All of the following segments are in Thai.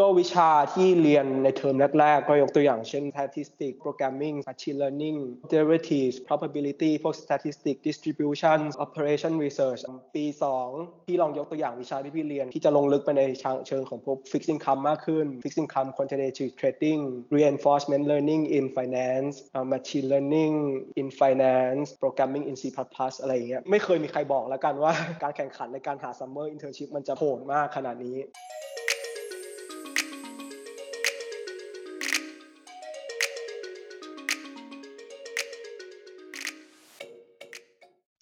ก็วิชาที่เรียนในเทอมแรกๆ ก็ยกตัวอย่างเช่น statistics programming machine learning derivatives probability พวก statistics distribution operation research ปี2ที่ลองยกตัวอย่างวิชาที่พี่เรียน ที่จะลงลึกไปในเชิงของพวก fixed income มากขึ้น fixed income quantitative trading reinforcement learning in finance machine learning in finance programming in C++ อะไรอย่างเงี้ยไม่เคยมีใครบอกแล้วกันว่าการแข่งขันในการหา summer internship มันจะโหดมากขนาดนี้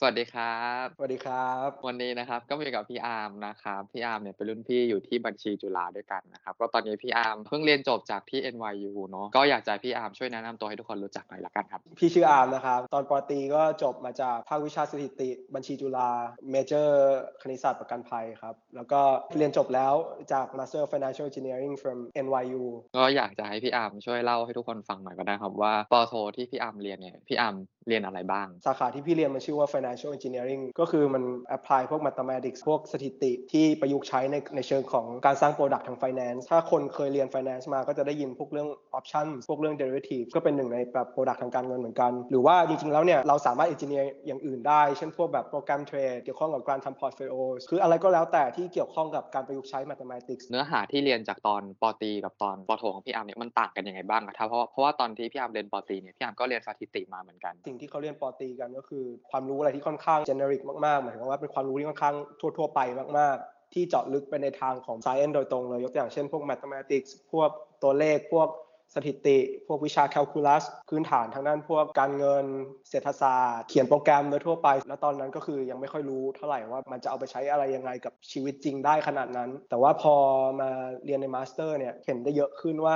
สวัสดีครับ สวัสดีครับ วันนี้นะครับก็มาอยู่กับพี่อาร์มนะครับ พี่อาร์มเนี่ยเป็นรุ่นพี่อยู่ที่บัญชีจุฬาด้วยกันนะครับ ก็ตอนนี้พี่อาร์มเพิ่งเรียนจบจากที่ NYU เนาะ ก็อยากจะให้พี่อาร์มช่วยแนะนำตัวให้ทุกคนรู้จักหน่อยละกันครับ พี่ชื่ออาร์มนะครับ ตอนปตรีก็จบมาจากภาควิชาสถิติบัญชีจุฬา major คณิตศาสตร์ประกันภัยครับ แล้วก็เรียนจบแล้วจาก Master of Financial Engineering from NYU ก็อยากจะให้พี่อาร์มช่วยเล่าให้ทุกคนฟังหน่อยก็ได้ครับว่าปอโทที่พี่อาร์มเรียนเนี่ย พี่อาร์มเรียนอะไรบ้าง สาขาที่พี่เรียนมันชื่อว่า Financial Engineering ก็คือมัน apply พวก mathematics พวกสถิติที่ประยุกต์ใช้ในในเชิงของการสร้าง product ทาง finance ถ้าคนเคยเรียน finance มาก็จะได้ยินพวกเรื่อง option พวกเรื่อง derivative ก็เป็นหนึ่งในแบบ product ทางการเงินเหมือนกัน หรือว่าจริงๆแล้วเนี่ยเราสามารถ engineer อย่างอื่นได้ เช่นพวกแบบโปรแกรมเทรดเกี่ยวข้องกับการทำ portfolio คืออะไรก็แล้วแต่ที่เกี่ยวข้องกับการประยุกต์ใช้ mathematics เนื้อหาที่เรียนจากตอนปอตรีกับตอนปอโทของพี่อาร์มเนี่ยมันต่างกันยังไงบ้างอะถ้าเพราะเพราะว่าตอนที่พี่อาร์มเรียนปอตรีเนี่ยพี่อาร์มก็เรียนสถิติมาเหมือนกันสิ่งที่เขาเรียนปอตีกันก็คือ ความรู้อะไรที่ค่อนข้าง generic มากๆหมายถึงว่าเป็นความรู้ที่ค่อนข้างทั่ว ๆ ไปมาก ๆ ที่เจาะลึกไปในทางของ science โดยตรงเลยยกตัวอย่างเช่นพวก mathematics พวกตัวเลขพวกสถิติ พวกวิชา calculus พื้นฐานทางด้านพวกการเงินเศรษฐศาสตร์ เขียนโปรแกรมโดยทั่วไป แล้วตอนนั้นก็คือยังไม่ค่อยรู้เท่าไหร่ว่ามันจะเอาไปใช้อะไรยังไงกับชีวิตจริงได้ขนาดนั้น แต่ว่าพอมาเรียนใน master เนี่ยเห็นได้เยอะขึ้นว่า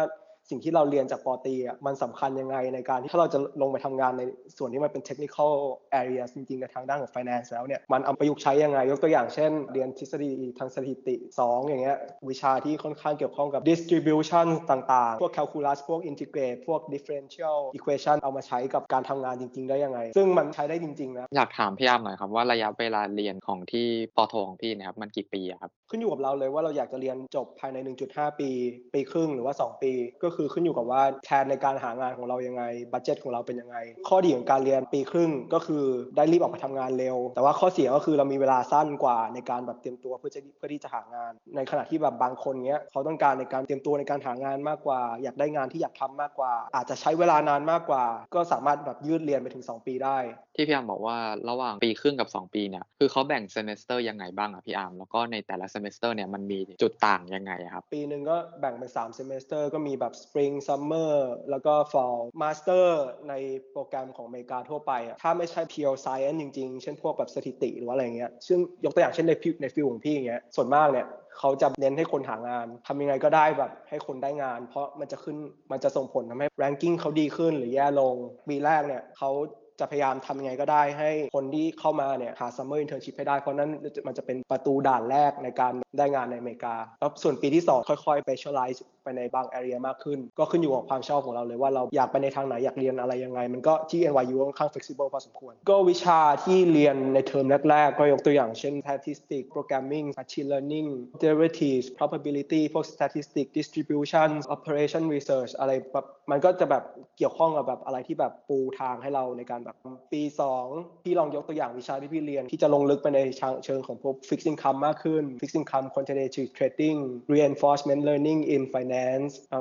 สิ่งที่เราเรียนจากปอตรีอะมันสำคัญยังไงในการที่ถ้าเราจะลงไปทำงานในส่วนที่มันเป็น technical area จริงๆในทางด้านของ finance แล้วเนี่ยมันเอาประยุกต์ใช้ยังไง ยกตัวอย่างเช่น เรียนทฤษฎีทางสถิติ 2 อย่างเงี้ยวิชาที่ค่อนข้างเกี่ยวข้องกับ distribution ต่างๆ พวก calculus พวก integrate พวก differential equation เอามาใช้กับการทำงานจริง ๆ ได้ยังไง ซึ่งมันใช้ได้จริงๆนะอยากถามพี่อาร์มหน่อยครับว่าระยะเวลาเรียนของที่ปอโทของพี่เนะครับมันกี่ปีอะครับขึ้นอยู่กับเราเลยว่าเราอยากจะเรียนจบภายใน 1.5 ปี ปีครึ่งหรือว่า 2 ปีก็คือขึ้นอยู่กับว่าแทนในการหางานของเรายังไงบัตเจ็ตของเราเป็นยังไง ข้อดีของการเรียนปีครึ่งก็คือได้รีบออกไปทำงานเร็ว แต่ว่าข้อเสียก็คือเรามีเวลาสั้นกว่าในการแบบเตรียมตัวเพื่อจะเพื่อที่จะหางาน ในขณะที่แบบบางคนเนี้ยเขาต้องการในการเตรียมตัวในการหางานมากกว่า อยากได้งานที่อยากทำมากกว่า อาจจะใช้เวลานานมากกว่า ก็สามารถแบบยืดเรียนไปถึง 2 ปีได้ ที่พี่อาร์มบอกว่าระหว่างปีครึ่งกับ 2 ปีเนี่ยคือเขาแบ่ง semester ยังไงบ้างอะพี่อาร์มแล้วก็ในแต่ละ semester เนี่ยมันมีจุดต่างยังไงครับ ปีหนึ่งก็แบ่งเป็น3 semester ก็มีแบบ spring summer แล้วก็ fall master ในโปรแกรมของอเมริกาทั่วไปอะถ้าไม่ใช่ pure science จริง ๆ เช่นพวกแบบสถิติหรือว่าอะไรเงี้ยซึ่งยกตัวอย่างเช่นในฟิวในฟิลของพี่อย่างเงี้ยส่วนมากเนี่ยเขาจะเน้นให้คนหางานทำยังไงก็ได้แบบให้คนได้งาน เพราะมันจะขึ้นมันจะส่งผลทำให้ ranking เขาดีขึ้นหรือแย่ลงปีแรกเนี่ยเขา จะพยายามทำยังไงก็ได้ให้คนที่เข้ามาเนี่ยหา summer internship ให้ได้ เพราะนั้นมันจะเป็นประตูด่านแรกในการได้งานในอเมริกา แล้วส่วนปีที่ 2 ค่อยๆ specialize ไปในบาง area มากขึ้น ก็ขึ้นอยู่กับความชอบของเราเลยว่าเราอยากไปในทางไหนอยากเรียนอะไรยังไง มันก็ที่ NYU ค่อนข้าง flexible พอสมควร ก็วิชาที่เรียนในเทอมแรกๆ ก็ยกตัวอย่างเช่น statistics programming machine learning derivatives probability พวก statistics distribution operation research อะไรแบบมันก็จะแบบเกี่ยวข้องกับแบบอะไรที่แบบปูทางให้เราในการแบบปี 2 พี่ลองยกตัวอย่างวิชาที่พี่เรียน ที่จะลงลึกไปในเชิงของพวก fixed income มากขึ้น fixed income quantitative trading reinforcement learning in finance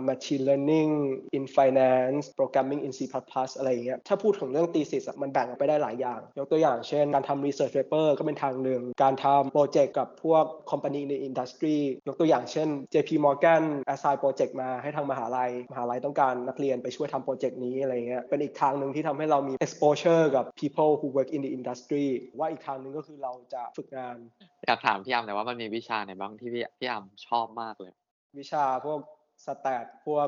machine learning in finance programming in C++ อะไรอย่างเงี้ยถ้าพูดถึงเรื่อง thesis มันแบ่งออกไปได้หลายอย่าง ยกตัวอย่างเช่น การทำ research paper ก็เป็นทางหนึ่ง การทำโปรเจกต์กับพวก company ใน industry ยกตัวอย่างเช่น JP Morgan assign โปรเจกต์มาให้ทางมหาลัย มหาลัยต้องการนักเรียนไปช่วยทำโปรเจกต์นี้อะไรเงี้ยเป็นอีกทางหนึ่งที่ทำให้เรามี exposure กับ people who work in the industry ว่าอีกทางหนึ่งก็คือเราจะฝึกงานอยากถามพี่อาร์มแต่ว่ามันมีวิชาไหนบ้างที่พี่พี่อาร์มชอบมากเลย วิชาพวก stat พวก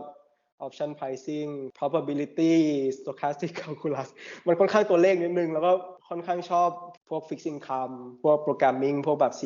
option pricing probability stochastic calculus มันค่อนข้างตัวเลขนิดนึง แล้วก็ค่อนข้างชอบพวก fixed income พวก programming พวกแบบ C++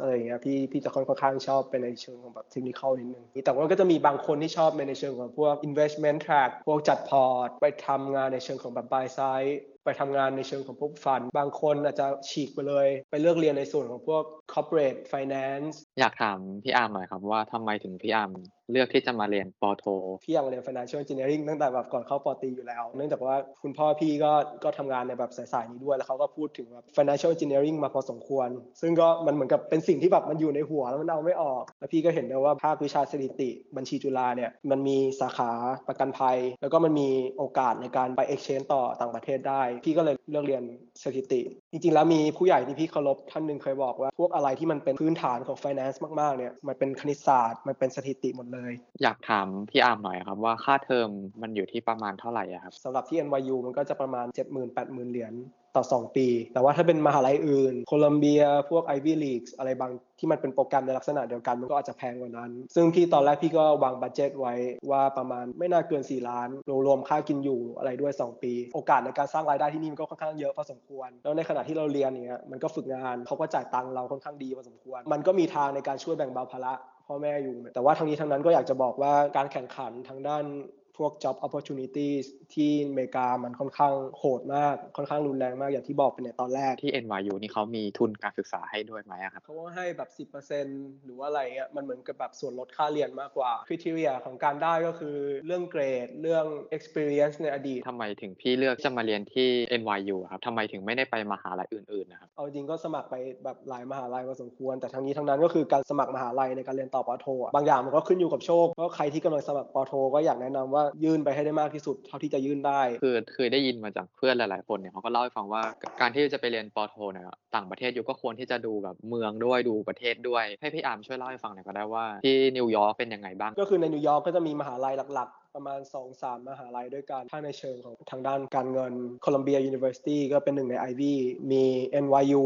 อะไรอย่างเงี้ยพี่พี่จะค่อนข้างชอบเป็นในเชิงของแบบ technical นิดนึง แต่ว่าก็จะมีบางคนที่ชอบในเชิงของพวก investment track พวกจัดพอร์ต ไปทำงานในเชิงของแบบ buy side ไปทำงานในเชิงของพวกฟัน บางคนอาจจะฉีกไปเลย ไปเลือกเรียนในส่วนของพวก corporate finance อยากถามพี่อาร์มหน่อยครับว่าทำไมถึงพี่อาร์ม เลือกที่จะมาเรียนปอโท พี่อยากเรียน financial engineering ตั้งแต่แบบก่อนเข้าปอตีอยู่แล้ว เนื่องจากว่าคุณพ่อพี่ก็ก็ทำงานในแบบสายๆนี้ด้วย แล้วเขาก็พูดถึงแบบ financial engineering มาพอสมควร ซึ่งก็มันเหมือนกับเป็นสิ่งที่แบบมันอยู่ในหัวแล้วมันเอาไม่ออก แล้วพี่ก็เห็นได้ว่าภาควิชาสถิติบัญชีจุฬาเนี่ยมันมีสาขาประกันภัย แล้วก็มันมีโอกาสในการไป exchange ต่อต่างประเทศได้ พี่ก็เลย เลือกเรียนสถิติ จริงๆ แล้วมีผู้ใหญ่ที่พี่เคารพท่านหนึ่งเคยบอกว่า พวกอะไรที่มันเป็นพื้นฐานของ finance มากๆเนี่ยมันเป็นคณิตศาสตร์มันเป็นสถิติหมดเลย อยากถามพี่อาร์มหน่อยครับว่าค่าเทอมมันอยู่ที่ประมาณเท่าไหร่อะครับสำหรับที่ NYU มันก็จะประมาณ 70,000-80,000 เหรียญ ต่อ 2 ปี แต่ว่าถ้าเป็นมหาลัยอื่น โคลัมเบีย พวก Ivy League อะไรบางที่มันเป็นโปรแกรมในลักษณะเดียวกันมันก็อาจจะแพงกว่านั้น ซึ่งพี่ตอนแรกพี่ก็วางบัตเจตไว้ว่าประมาณไม่น่าเกิน 4 ล้าน รวมค่ากินอยู่อะไรด้วย 2 ปี โอกาสในการสร้างรายได้ที่นี่มันก็ค่อนข้างเยอะพอสมควร แล้วในขณะที่เราเรียนเนี้ยมันก็ฝึกงานเขาก็จ่ายตังค์เราค่อนข้างดีพอสมควร มันก็มีทางในการช่วยแบ่งเบาภาระพ่อแม่อยู่ แต่ว่าทั้งนี้ทั้งนั้นก็อยากจะบอกว่าการแข่งขันทางด้าน พวก job opportunities ที่อเมริกามันค่อนข้างโหดมาก ค่อนข้างรุนแรงมากอย่างที่บอกไปในตอนแรกที่ NYU นี่เขามีทุนการศึกษาให้ด้วยไหมอะครับเขาก็ให้แบบ10%หรือว่าอะไรเงี้ยมันเหมือนกับแบบส่วนลดค่าเรียนมากกว่า criteria ของการได้ก็คือเรื่องเกรด เรื่อง experience ในอดีตทำไมถึงพี่เลือกจะมาเรียนที่ NYU อะครับทำไมถึงไม่ได้ไปมหาลัยอื่นๆนะครับเอาจริงก็สมัครไปแบบหลายมหาลัยพอสมควร แต่ทั้งนี้ทั้งนั้นก็คือการสมัครมหาลัยในการเรียนต่อปอโทอะบางอย่างมันก็ขึ้นอยู่กับโชคก็ใครที่กำลังสมัครปอโทก็อยากแนะนำว่ายื่นไปให้ได้มากที่สุดเท่าที่จะยื่นได้ คือเคยได้ยินมาจากเพื่อนหลาย ๆ คนเนี่ยเขาก็เล่าให้ฟังว่าการที่จะไปเรียนปอโทเนี่ยต่างประเทศอยู่ก็ควรที่จะดูแบบเมืองด้วยดูประเทศด้วย ให้พี่อาร์มช่วยเล่าให้ฟังหน่อยก็ได้ว่าที่นิวยอร์กเป็นยังไงบ้าง ก็คือในนิวยอร์กก็จะมีมหาลัยหลัก ๆ ประมาณ 2-3 มหาลัยด้วยกันถ้าในเชิงของทางด้านการเงิน Columbia University ก็เป็นหนึ่งใน Ivy มี NYU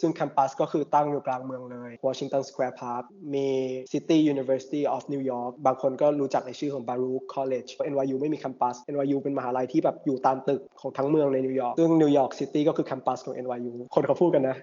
ซึ่ง campus ก็คือตั้งอยู่กลางเมืองเลย Washington Square Park มี City University of New York บางคนก็รู้จักในชื่อของ Baruch College NYU ไม่มี campus NYU เป็นมหาลัยที่แบบอยู่ตามตึกของทั้งเมืองในนิวยอร์ก ซึ่งนิวยอร์กซิตี้ก็คือ campus ของ NYU คนเขาพูดกันนะ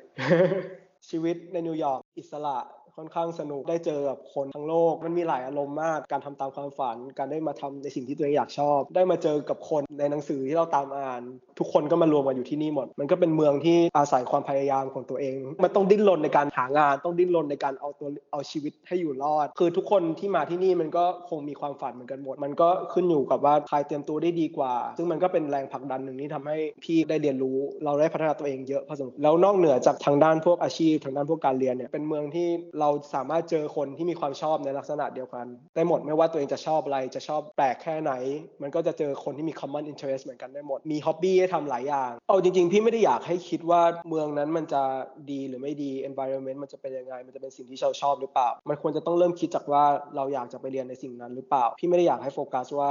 ชีวิตในนิวยอร์กอิสระ ค่อนข้างสนุกได้เจอกับคนทั้งโลกมันมีหลายอารมณ์มากการทำตามความฝัน การได้มาทำในสิ่งที่ตัวเองอยากชอบ ได้มาเจอกับคนในหนังสือที่เราตามอ่าน ทุกคนก็มารวมกันอยู่ที่นี่หมด มันก็เป็นเมืองที่อาศัยความพยายามของตัวเอง มันต้องดิ้นรนในการหางาน ต้องดิ้นรนในการเอาตัวเอาชีวิตให้อยู่รอด คือทุกคนที่มาที่นี่มันก็คงมีความฝันเหมือนกันหมด มันก็ขึ้นอยู่กับว่าใครเตรียมตัวได้ดีกว่า ซึ่งมันก็เป็นแรงผลักดันหนึ่งที่ทำให้พี่ได้เรียนรู้ เราได้พัฒนาตัวเองเยอะพอสมควรแล้วนอกเหนือจากทางด้านพวกอาชีพ ทางด้านพวกการเรียนเนี่ยเป็นเมืองที่เราราสามารถเจอคนที่มีความชอบในลักษณะเดียวกัน ได้หมดไม่ว่าตัวเองจะชอบอะไรจะชอบแปลกแค่ไหน มันก็จะเจอคนที่มี common interest เหมือนกันได้หมด มี hobby ให้ทำหลายอย่างเอาจริงๆ พี่ไม่ได้อยากให้คิดว่าเมืองนั้นมันจะดีหรือไม่ดี environment มันจะเป็นยังไง มันจะเป็นสิ่งที่เราชอบหรือเปล่า มันควรจะต้องเริ่มคิดจากว่าเราอยากจะไปเรียนในสิ่งนั้นหรือเปล่า พี่ไม่ได้อยากให้โฟกัสว่า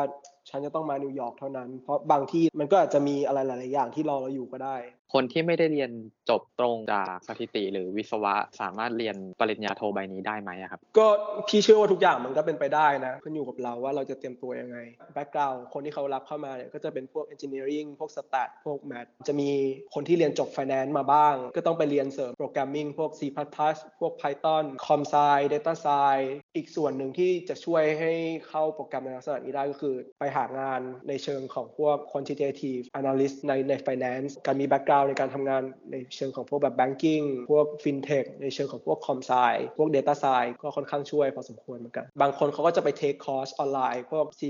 ฉันจะต้องมานิวยอร์กเท่านั้น เพราะบางที่มันก็อาจจะมีอะไรหลาย ๆ อย่างที่รอเราอยู่ก็ได้ คนที่ไม่ได้เรียนจบตรงจากสถิติ หรือวิศวะสามารถเรียนปริญญาโทใบนี้ได้ไหมอะครับ ก็พี่เชื่อว่าทุกอย่างมันก็เป็นไปได้นะขึ้นอยู่กับเราว่าเราจะเตรียมตัวยังไงแบ็กกราวด์คนที่เขารับเข้ามาเนี่ยก็จะเป็นพวก engineering พวก stat พวก math จะมีคนที่เรียนจบ finance มาบ้าง ก็ต้องไปเรียนเสริม programming พวก C++ พวก Python com sci data sci อีกส่วนหนึ่งที่จะช่วยให้เข้าโปรแกรมในลักษณะนี้ได้ก็คือ ไปหางานในเชิงของพวก quantitative analyst ในใน finance การมี background ในการทำงานในเชิงของพวกแบบ banking พวก fintech ในเชิงของพวก com sci พวก data sci ก็ค่อนข้างช่วยพอสมควรเหมือนกัน บางคนเขาก็จะไป take course ออนไลน์พวก C++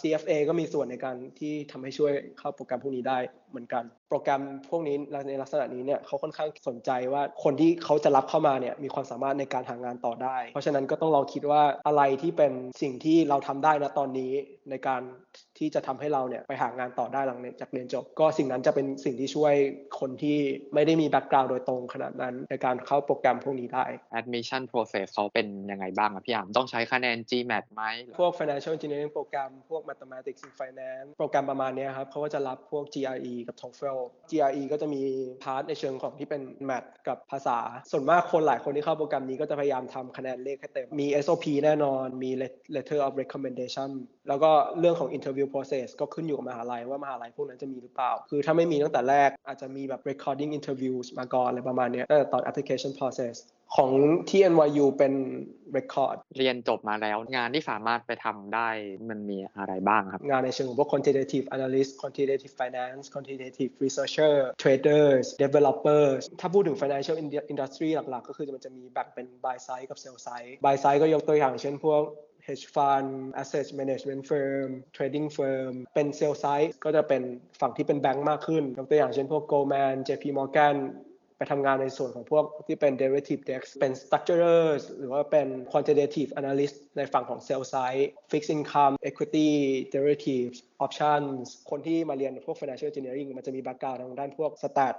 CFA ก็มีส่วนในการที่ทำให้ช่วยเข้าโปรแกรมพวกนี้ได้ เหมือนกัน โปรแกรมพวกนี้ในลักษณะนี้เนี่ยเขาค่อนข้างสนใจว่าคนที่เขาจะรับเข้ามาเนี่ยมีความสามารถในการหางานต่อได้ เพราะฉะนั้นก็ต้องลองคิดว่าอะไรที่เป็นสิ่งที่เราทำได้นะตอนนี้ในการที่จะทำให้เราเนี่ยไปหางานต่อได้หลังจากเรียนจบ ก็สิ่งนั้นจะเป็นสิ่งที่ช่วยคนที่ไม่ได้มี background โดยตรงขนาดนั้น ในการเข้าโปรแกรมพวกนี้ได้ admission process เขาเป็นยังไงบ้างอะพี่อาร์มต้องใช้คะแนน GMAT ไหมพวก financial engineering โปรแกรมพวก mathematics and finance โปรแกรมประมาณเนี้ยครับเขาก็จะรับพวก GRE กับ TOEFL GRE ก็จะมี part ในเชิงของที่เป็น math กับภาษา ส่วนมากคนหลายคนที่เข้าโปรแกรมนี้ก็จะพยายามทำคะแนนเลขให้เต็มมี SOP แน่นอนมี letter of recommendation แล้วก็เรื่องของ interview process ก็ขึ้นอยู่กับมหาลัยว่ามหาลัยพวกนั้นจะมีหรือเปล่า คือถ้าไม่มีตั้งแต่แรกอาจจะมีแบบ recording interviews มาก่อนอะไรประมาณเนี้ยตั้งแต่ตอน application process ของที่ NYU เป็น record เรียนจบมาแล้ว งานที่สามารถไปทำได้มันมีอะไรบ้างครับ งานในเชิงของพวก quantitative analyst quantitative finance quantitative researcher traders developers ถ้าพูดถึง financial industry หลักๆ ก็คือมันจะมีแบ่งเป็น buy side กับ sell side buy side ก็ยกตัวอย่างเช่นพวก hedge fund asset management firm trading firm เป็น sell side ก็จะเป็นฝั่งที่เป็นแบงก์มากขึ้นยกตัวอย่างเช่นพวก Goldman JP Morgan ไปทำงานในส่วนของพวกที่เป็น derivative desk เป็น structurers หรือว่าเป็น quantitative analyst ในฝั่งของ sell side fixed income equity derivatives options คนที่มาเรียนพวก financial engineering มันจะมี background ทางด้านพวก stat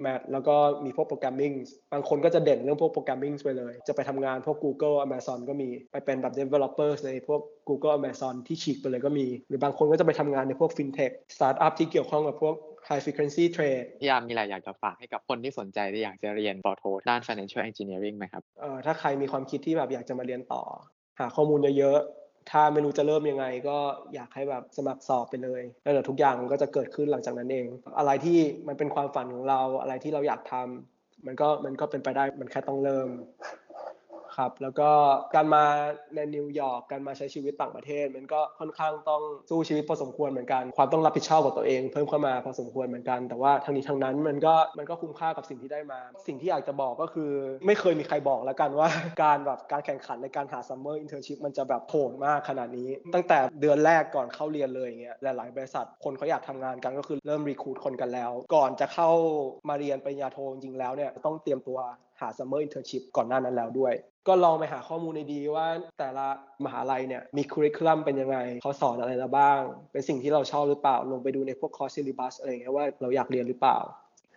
แมทแล้วก็มีพวกโปรแกรมมิ่งบางคนก็จะเด่นเรื่องพวกโปรแกรมมิ่งไปเลย จะไปทำงานพวก Google Amazon ก็มี ไปเป็นแบบ developer ในพวก Google Amazon ที่ฉีกไปเลยก็มี หรือบางคนก็จะไปทำงานในพวก fintech startup ที่เกี่ยวข้องกับพวก high frequency trade พี่อาร์มมีอะไรอยากจะฝากให้กับคนที่สนใจที่อยากจะเรียนปอโทด้าน financial engineering ไหมครับเอ่อถ้าใครมีความคิดที่แบบอยากจะมาเรียนต่อ หาข้อมูลเยอะๆ ถ้าไม่รู้จะเริ่มยังไง ก็อยากให้แบบสมัครสอบไปเลย แล้วเดี๋ยวทุกอย่างมันก็จะเกิดขึ้นหลังจากนั้นเอง อะไรที่มันเป็นความฝันของเราอะไรที่เราอยากทำมันก็มันก็เป็นไปได้มันแค่ต้องเริ่ม ครับแล้วก็การมาในนิวยอร์กการมาใช้ชีวิตต่างประเทศ มันก็ค่อนข้างต้องสู้ชีวิตพอสมควรเหมือนกัน ความต้องรับผิดชอบกับตัวเอง เพิ่มเข้ามาพอสมควรเหมือนกัน แต่ว่าทั้งนี้ทั้งนั้นมันก็มันก็คุ้มค่ากับสิ่งที่ได้มา สิ่งที่อยากจะบอกก็คือ ไม่เคยมีใครบอกแล้วกันว่า การแบบการแข่งขันในการหา summer internship มันจะแบบโหดมากขนาดนี้ ตั้งแต่เดือนแรกก่อนเข้าเรียนเลยอย่างเงี้ยหลายๆบริษัทคนเขาอยากทำงานกันก็คือเริ่มรีคูดคนกันแล้ว ก่อนจะเข้ามาเรียนปริญญาโทจริงแล้วเนี่ยต้องเตรียมตัวหา summer internship ก่อนหน้านั้นแล้วด้วย ก็ลองไปหาข้อมูลในดีว่าแต่ละมหาลัยเนี่ยมี curriculum เป็นยังไงเขาสอนอะไรเราบ้าง เป็นสิ่งที่เราชอบหรือเปล่า ลงไปดูในพวก course syllabus อะไรเงี้ยว่าเราอยากเรียนหรือเปล่า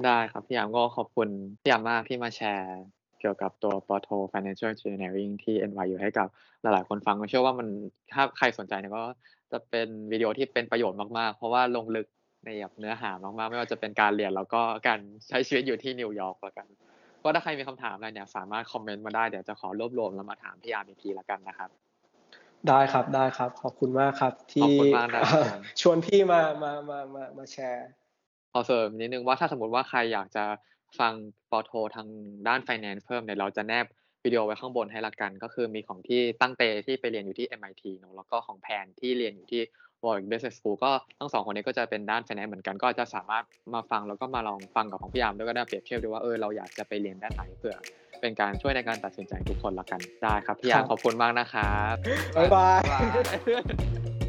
ได้ครับพี่อาร์มก็ขอบคุณพี่อาร์มมากที่มาแชร์เกี่ยวกับตัวปอโท financial engineering ที่ NYU ให้กับหลายๆ คนฟังเชื่อว่ามันถ้าใครสนใจเนี่ยก็จะเป็นวิดีโอที่เป็นประโยชน์มากๆ เพราะว่าลงลึกในแบบเนื้อหามากๆ ไม่ว่าจะเป็นการเรียนแล้วก็การใช้ชีวิตอยู่ที่นิวยอร์กแล้วกัน ก็ถ้าใครมีคำถามอะไรเนี่ยสามารถคอมเมนต์มาได้เดี๋ยวจะขอรวบรวมแล้วมาถามพี่อาร์มอีกทีละกันนะครับ ได้ครับได้ครับ ขอบคุณมากครับที่ขอบคุณมากนะครับชวนพี่มามามามามาแชร์ขอเสริมนิดนึงว่าถ้าสมมติว่าใครอยากจะฟังปอโททางด้าน finance เพิ่มเนี่ยเราจะแนบวิดีโอไว้ข้างบนให้ละกัน ก็คือมีของที่ตั้งเตที่ไปเรียนอยู่ที่ MIT เนอะแล้วก็ของแพนที่เรียนอยู่ที่ Warwick Business School ก็ทั้งสองคนนี้ก็จะเป็นด้าน finance เหมือนกันก็จะสามารถมาฟังแล้วก็มาลองฟังกับของพี่อาร์มด้วยก็ได้เปรียบเทียบดูว่าเออเราอยากจะไปเรียนด้านไหนเพื่อเป็นการช่วยในการตัดสินใจทุกคนละกันได้ครับพี่อาร์มครับขอบคุณมากนะครับบ๊ายบายบ๊ายบาย